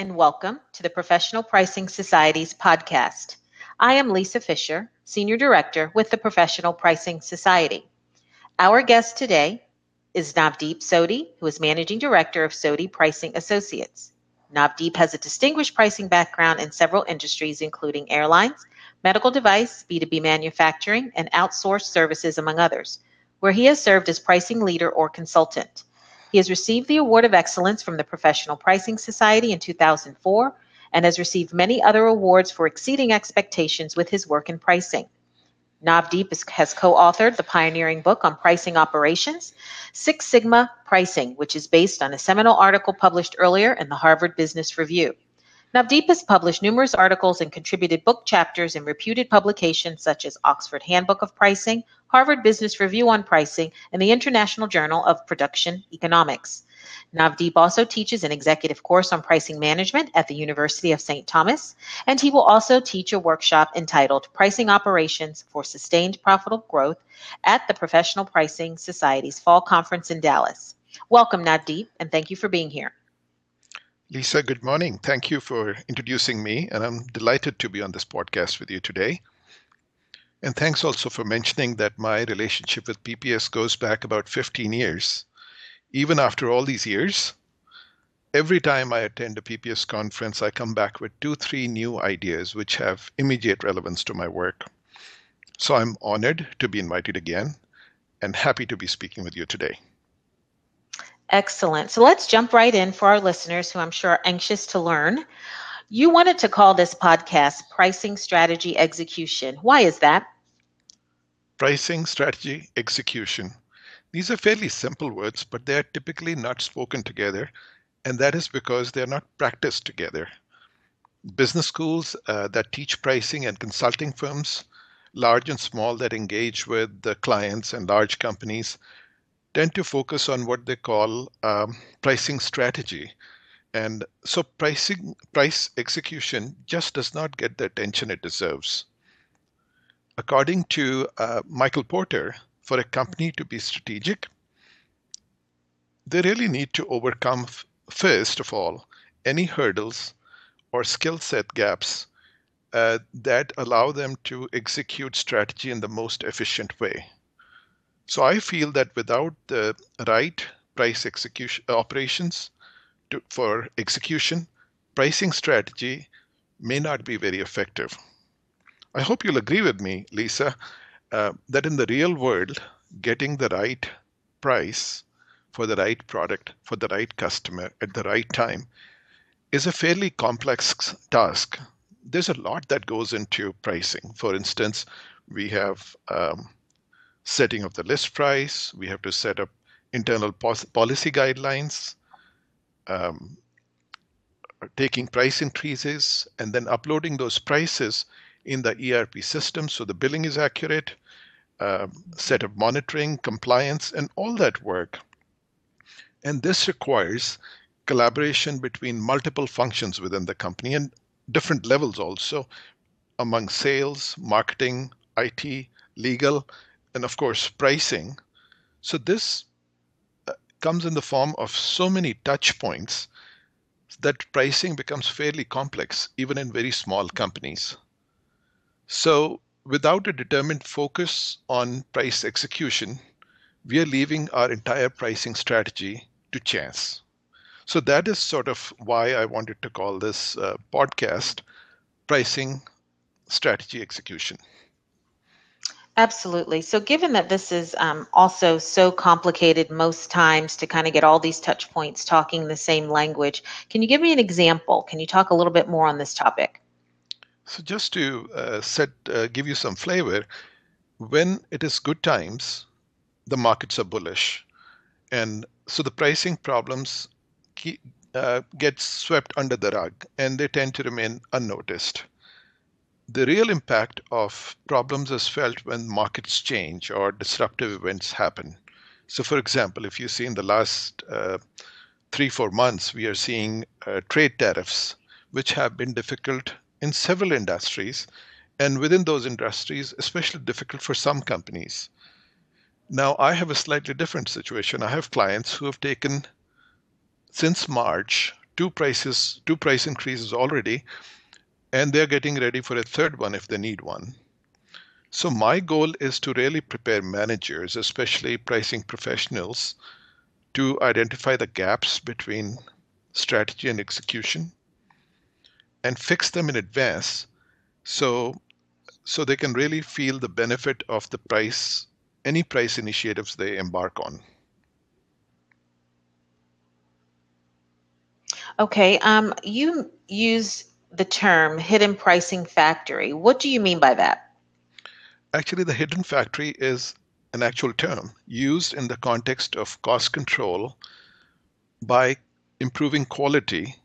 and welcome to the Professional Pricing Society's podcast. I am Lisa Fisher, Senior Director with the Professional Pricing Society. Our guest today is Navdeep Sodhi, who is Managing Director of Sodhi Pricing Associates. Navdeep has a distinguished pricing background in several industries, including airlines, medical device, B2B manufacturing, and outsourced services, among others, where he has served as pricing leader or consultant. He has received the Award of Excellence from the Professional Pricing Society in 2004 and has received many other awards for exceeding expectations with his work in pricing. Navdeep has co authored the pioneering book on pricing operations, Six Sigma Pricing, which is based on a seminal article published earlier in the Harvard Business Review. Navdeep has published numerous articles and contributed book chapters in reputed publications such as Oxford Handbook of Pricing, Harvard Business Review on Pricing, and the International Journal of Production Economics. Navdeep also teaches an executive course on pricing management at the University of St. Thomas, and he will also teach a workshop entitled Pricing Operations for Sustained Profitable Growth at the Professional Pricing Society's Fall Conference in Dallas. Welcome, Navdeep, and thank you for being here. Lisa, good morning. Thank you for introducing me, and I'm delighted to be on this podcast with you today. And thanks also for mentioning that my relationship with PPS goes back about 15 years even after all these years, every time I attend a PPS conference, I come back with two, three new ideas which have immediate relevance to my work. So I'm honored to be invited again and happy to be speaking with you today. Excellent. So let's jump right in for our listeners who I'm sure are anxious to learn. You wanted to call this podcast Pricing Strategy Execution. Why is that? Pricing Strategy Execution these are fairly simple words, but they are typically not spoken together, and that is because they are not practiced together. Business schools uh, that teach pricing and consulting firms, large and small, that engage with the clients and large companies, tend to focus on what they call um, pricing strategy. And so pricing price execution just does not get the attention it deserves. According to uh, Michael Porter, for a company to be strategic, they really need to overcome, first of all, any hurdles or skill set gaps uh, that allow them to execute strategy in the most efficient way. So I feel that without the right price execution operations to, for execution, pricing strategy may not be very effective. I hope you'll agree with me, Lisa, uh, that in the real world, getting the right price for the right product for the right customer at the right time is a fairly complex task. There's a lot that goes into pricing. For instance, we have um, setting of the list price, we have to set up internal policy guidelines, um, taking price increases, and then uploading those prices in the ERP system so the billing is accurate, uh, set of monitoring, compliance, and all that work. And this requires collaboration between multiple functions within the company and different levels also among sales, marketing, IT, legal, and of course, pricing. So this comes in the form of so many touch points that pricing becomes fairly complex, even in very small companies. So, without a determined focus on price execution, we are leaving our entire pricing strategy to chance. So, that is sort of why I wanted to call this uh, podcast Pricing Strategy Execution. Absolutely. So, given that this is um, also so complicated most times to kind of get all these touch points talking the same language, can you give me an example? Can you talk a little bit more on this topic? So just to uh, set, uh, give you some flavor, when it is good times, the markets are bullish, and so the pricing problems keep, uh, get swept under the rug, and they tend to remain unnoticed. The real impact of problems is felt when markets change or disruptive events happen. So, for example, if you see in the last uh, three, four months, we are seeing uh, trade tariffs, which have been difficult in several industries, and within those industries, especially difficult for some companies. Now, I have a slightly different situation. I have clients who have taken, since March two prices, two price increases already, and they're getting ready for a third one if they need one. So my goal is to really prepare managers, especially pricing professionals, to identify the gaps between strategy and execution and fix them in advance so so they can really feel the benefit of the price any price initiatives they embark on. Okay, um, you use the term hidden pricing factory. What do you mean by that? Actually, the hidden factory is an actual term used in the context of cost control by improving quality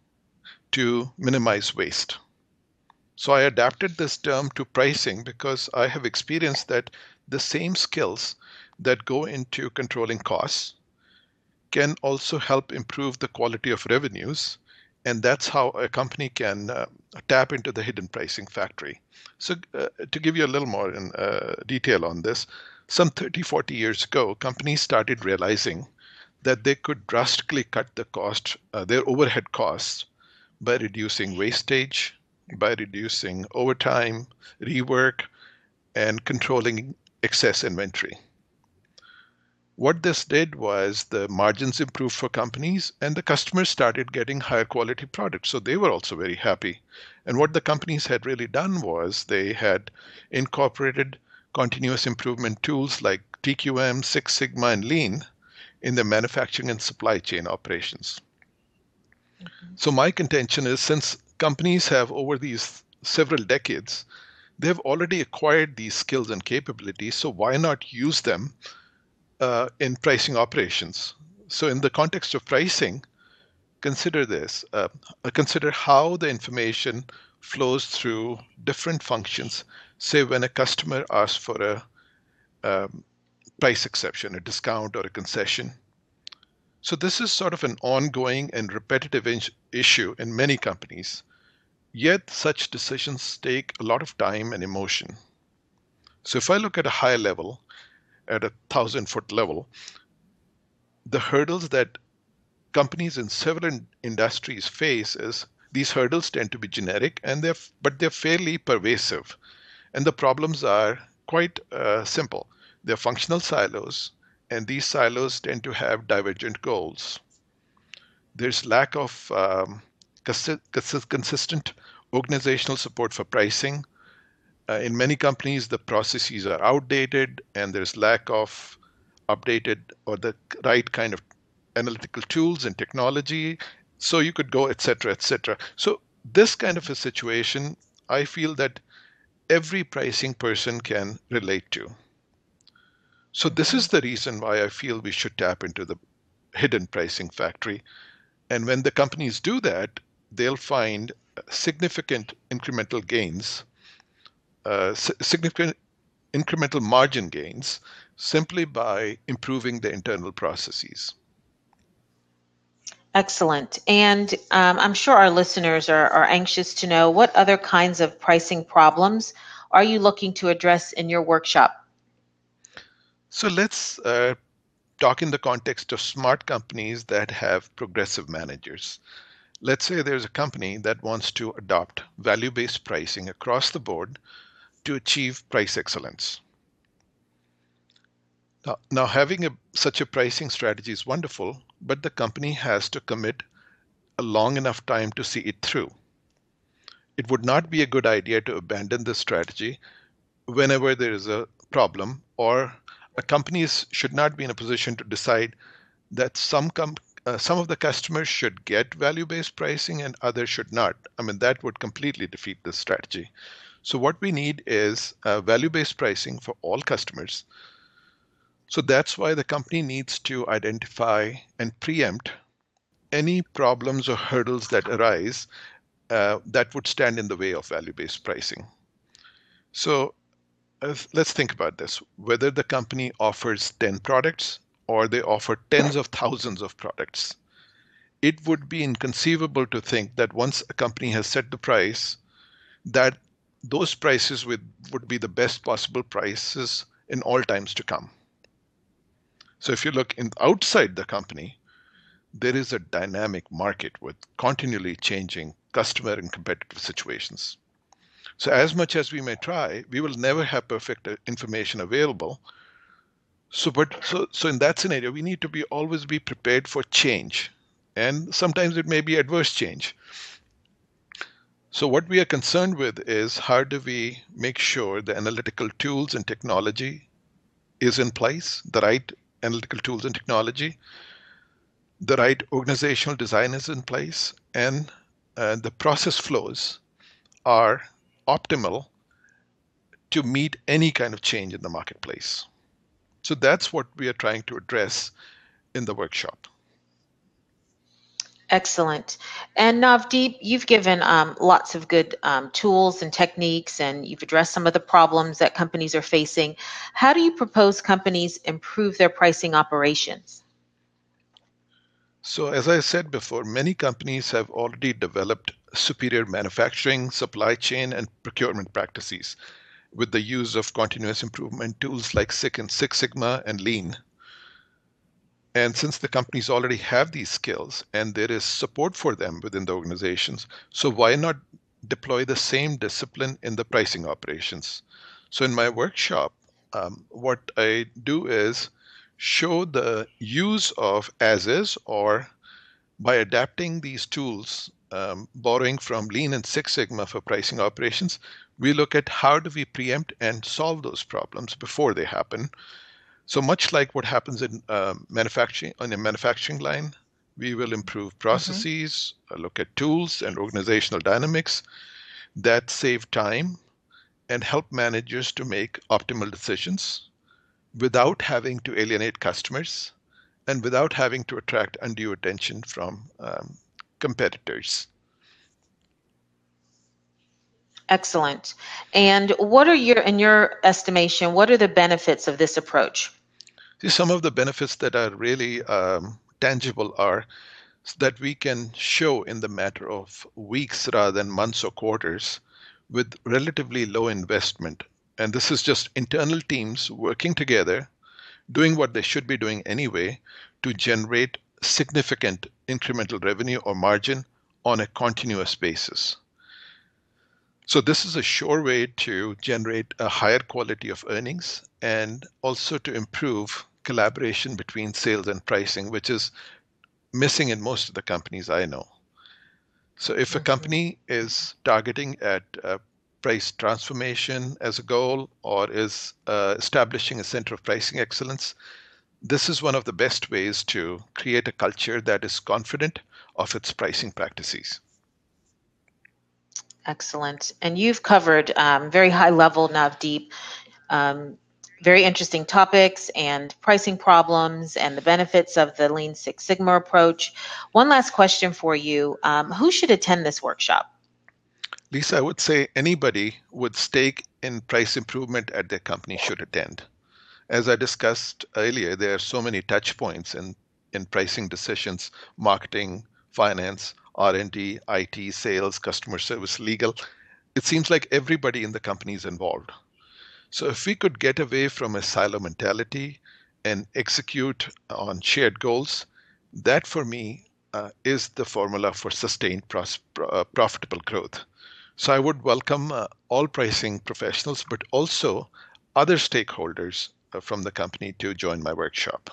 to minimize waste. So I adapted this term to pricing because I have experienced that the same skills that go into controlling costs can also help improve the quality of revenues and that's how a company can uh, tap into the hidden pricing factory. So, uh, to give you a little more in, uh, detail on this, some 30, 40 years ago, companies started realizing that they could drastically cut the cost, uh, their overhead costs, by reducing wastage, by reducing overtime, rework, and controlling excess inventory. What this did was the margins improved for companies and the customers started getting higher quality products. So they were also very happy. And what the companies had really done was they had incorporated continuous improvement tools like TQM, Six Sigma, and Lean in their manufacturing and supply chain operations. Mm-hmm. So my contention is since companies have over these several decades, they've already acquired these skills and capabilities. So why not use them uh, in pricing operations. So, in the context of pricing, consider this uh, consider how the information flows through different functions. Say, when a customer asks for a um, price exception, a discount, or a concession. So, this is sort of an ongoing and repetitive in- issue in many companies. Yet, such decisions take a lot of time and emotion. So, if I look at a high level, at a thousand foot level, the hurdles that companies in several industries face is these hurdles tend to be generic and they're but they're fairly pervasive. And the problems are quite uh, simple. They're functional silos and these silos tend to have divergent goals. There's lack of um, consistent organizational support for pricing uh, in many companies, the processes are outdated and there's lack of updated or the right kind of analytical tools and technology. So you could go, et cetera, et cetera. So this kind of a situation, I feel that every pricing person can relate to. So this is the reason why I feel we should tap into the hidden pricing factory. And when the companies do that, they'll find significant incremental gains uh, significant incremental margin gains simply by improving the internal processes. Excellent. And um, I'm sure our listeners are, are anxious to know what other kinds of pricing problems are you looking to address in your workshop? So let's uh, talk in the context of smart companies that have progressive managers. Let's say there's a company that wants to adopt value based pricing across the board to achieve price excellence. Now, now having a, such a pricing strategy is wonderful, but the company has to commit a long enough time to see it through. It would not be a good idea to abandon this strategy whenever there is a problem, or a company should not be in a position to decide that some uh, some of the customers should get value-based pricing and others should not. I mean, that would completely defeat this strategy. So what we need is value-based pricing for all customers. So that's why the company needs to identify and preempt any problems or hurdles that arise uh, that would stand in the way of value-based pricing. So uh, let's think about this. Whether the company offers 10 products or they offer tens of thousands of products, it would be inconceivable to think that once a company has set the price, that those prices would, would be the best possible prices in all times to come. So if you look in outside the company, there is a dynamic market with continually changing customer and competitive situations. So, as much as we may try, we will never have perfect uh, information available. So, but so so in that scenario, we need to be always be prepared for change, and sometimes it may be adverse change. So, what we are concerned with is how do we make sure the analytical tools and technology is in place, the right analytical tools and technology, the right organizational design is in place, and uh, the process flows are optimal to meet any kind of change in the marketplace. So that's what we are trying to address in the workshop. Excellent. And Navdeep, you've given um, lots of good um, tools and techniques, and you've addressed some of the problems that companies are facing. How do you propose companies improve their pricing operations? So, as I said before, many companies have already developed superior manufacturing, supply chain, and procurement practices with the use of continuous improvement tools like Six Sigma and Lean. And since the companies already have these skills and there is support for them within the organizations, so why not deploy the same discipline in the pricing operations? So in my workshop, um, what I do is show the use of as is or by adapting these tools um, borrowing from lean and six sigma for pricing operations we look at how do we preempt and solve those problems before they happen so much like what happens in uh, manufacturing on a manufacturing line we will improve mm-hmm. processes mm-hmm. look at tools and organizational dynamics that save time and help managers to make optimal decisions without having to alienate customers and without having to attract undue attention from um, competitors. Excellent. And what are your, in your estimation, what are the benefits of this approach? See, some of the benefits that are really um, tangible are that we can show in the matter of weeks rather than months or quarters with relatively low investment and this is just internal teams working together, doing what they should be doing anyway to generate significant incremental revenue or margin on a continuous basis. So, this is a sure way to generate a higher quality of earnings and also to improve collaboration between sales and pricing, which is missing in most of the companies I know. So, if a company is targeting at uh, price transformation as a goal or is uh, establishing a center of pricing excellence, this is one of the best ways to create a culture that is confident of its pricing practices. Excellent. And you've covered um, very high level, Navdeep, um, very interesting topics and pricing problems and the benefits of the Lean Six Sigma approach. One last question for you um, Who should attend this workshop? Lisa, I would say anybody with stake in price improvement at their company should attend. As I discussed earlier, there are so many touch points in, in pricing decisions, marketing, finance, R&D, IT, sales, customer service, legal. It seems like everybody in the company is involved. So if we could get away from a silo mentality and execute on shared goals, that for me uh, is the formula for sustained pros- uh, profitable growth. So I would welcome uh, all pricing professionals, but also other stakeholders uh, from the company to join my workshop.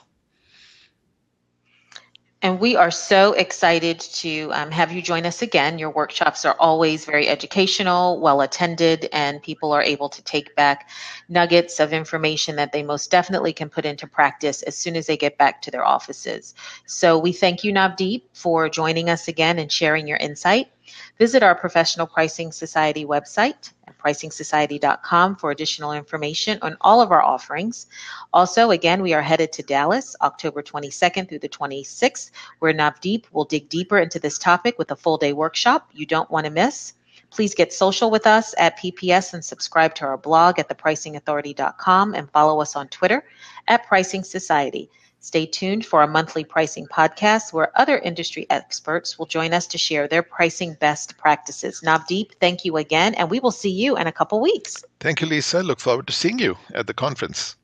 And we are so excited to um, have you join us again. Your workshops are always very educational, well attended, and people are able to take back nuggets of information that they most definitely can put into practice as soon as they get back to their offices. So we thank you, Navdeep, for joining us again and sharing your insight. Visit our Professional Pricing Society website at pricingsociety.com for additional information on all of our offerings. Also, again, we are headed to Dallas October 22nd through the 26th, where Navdeep will dig deeper into this topic with a full day workshop you don't want to miss. Please get social with us at PPS and subscribe to our blog at thepricingauthority.com and follow us on Twitter at Pricing Society. Stay tuned for a monthly pricing podcast where other industry experts will join us to share their pricing best practices. Navdeep, thank you again, and we will see you in a couple weeks. Thank you, Lisa. Look forward to seeing you at the conference.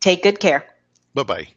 Take good care. Bye bye.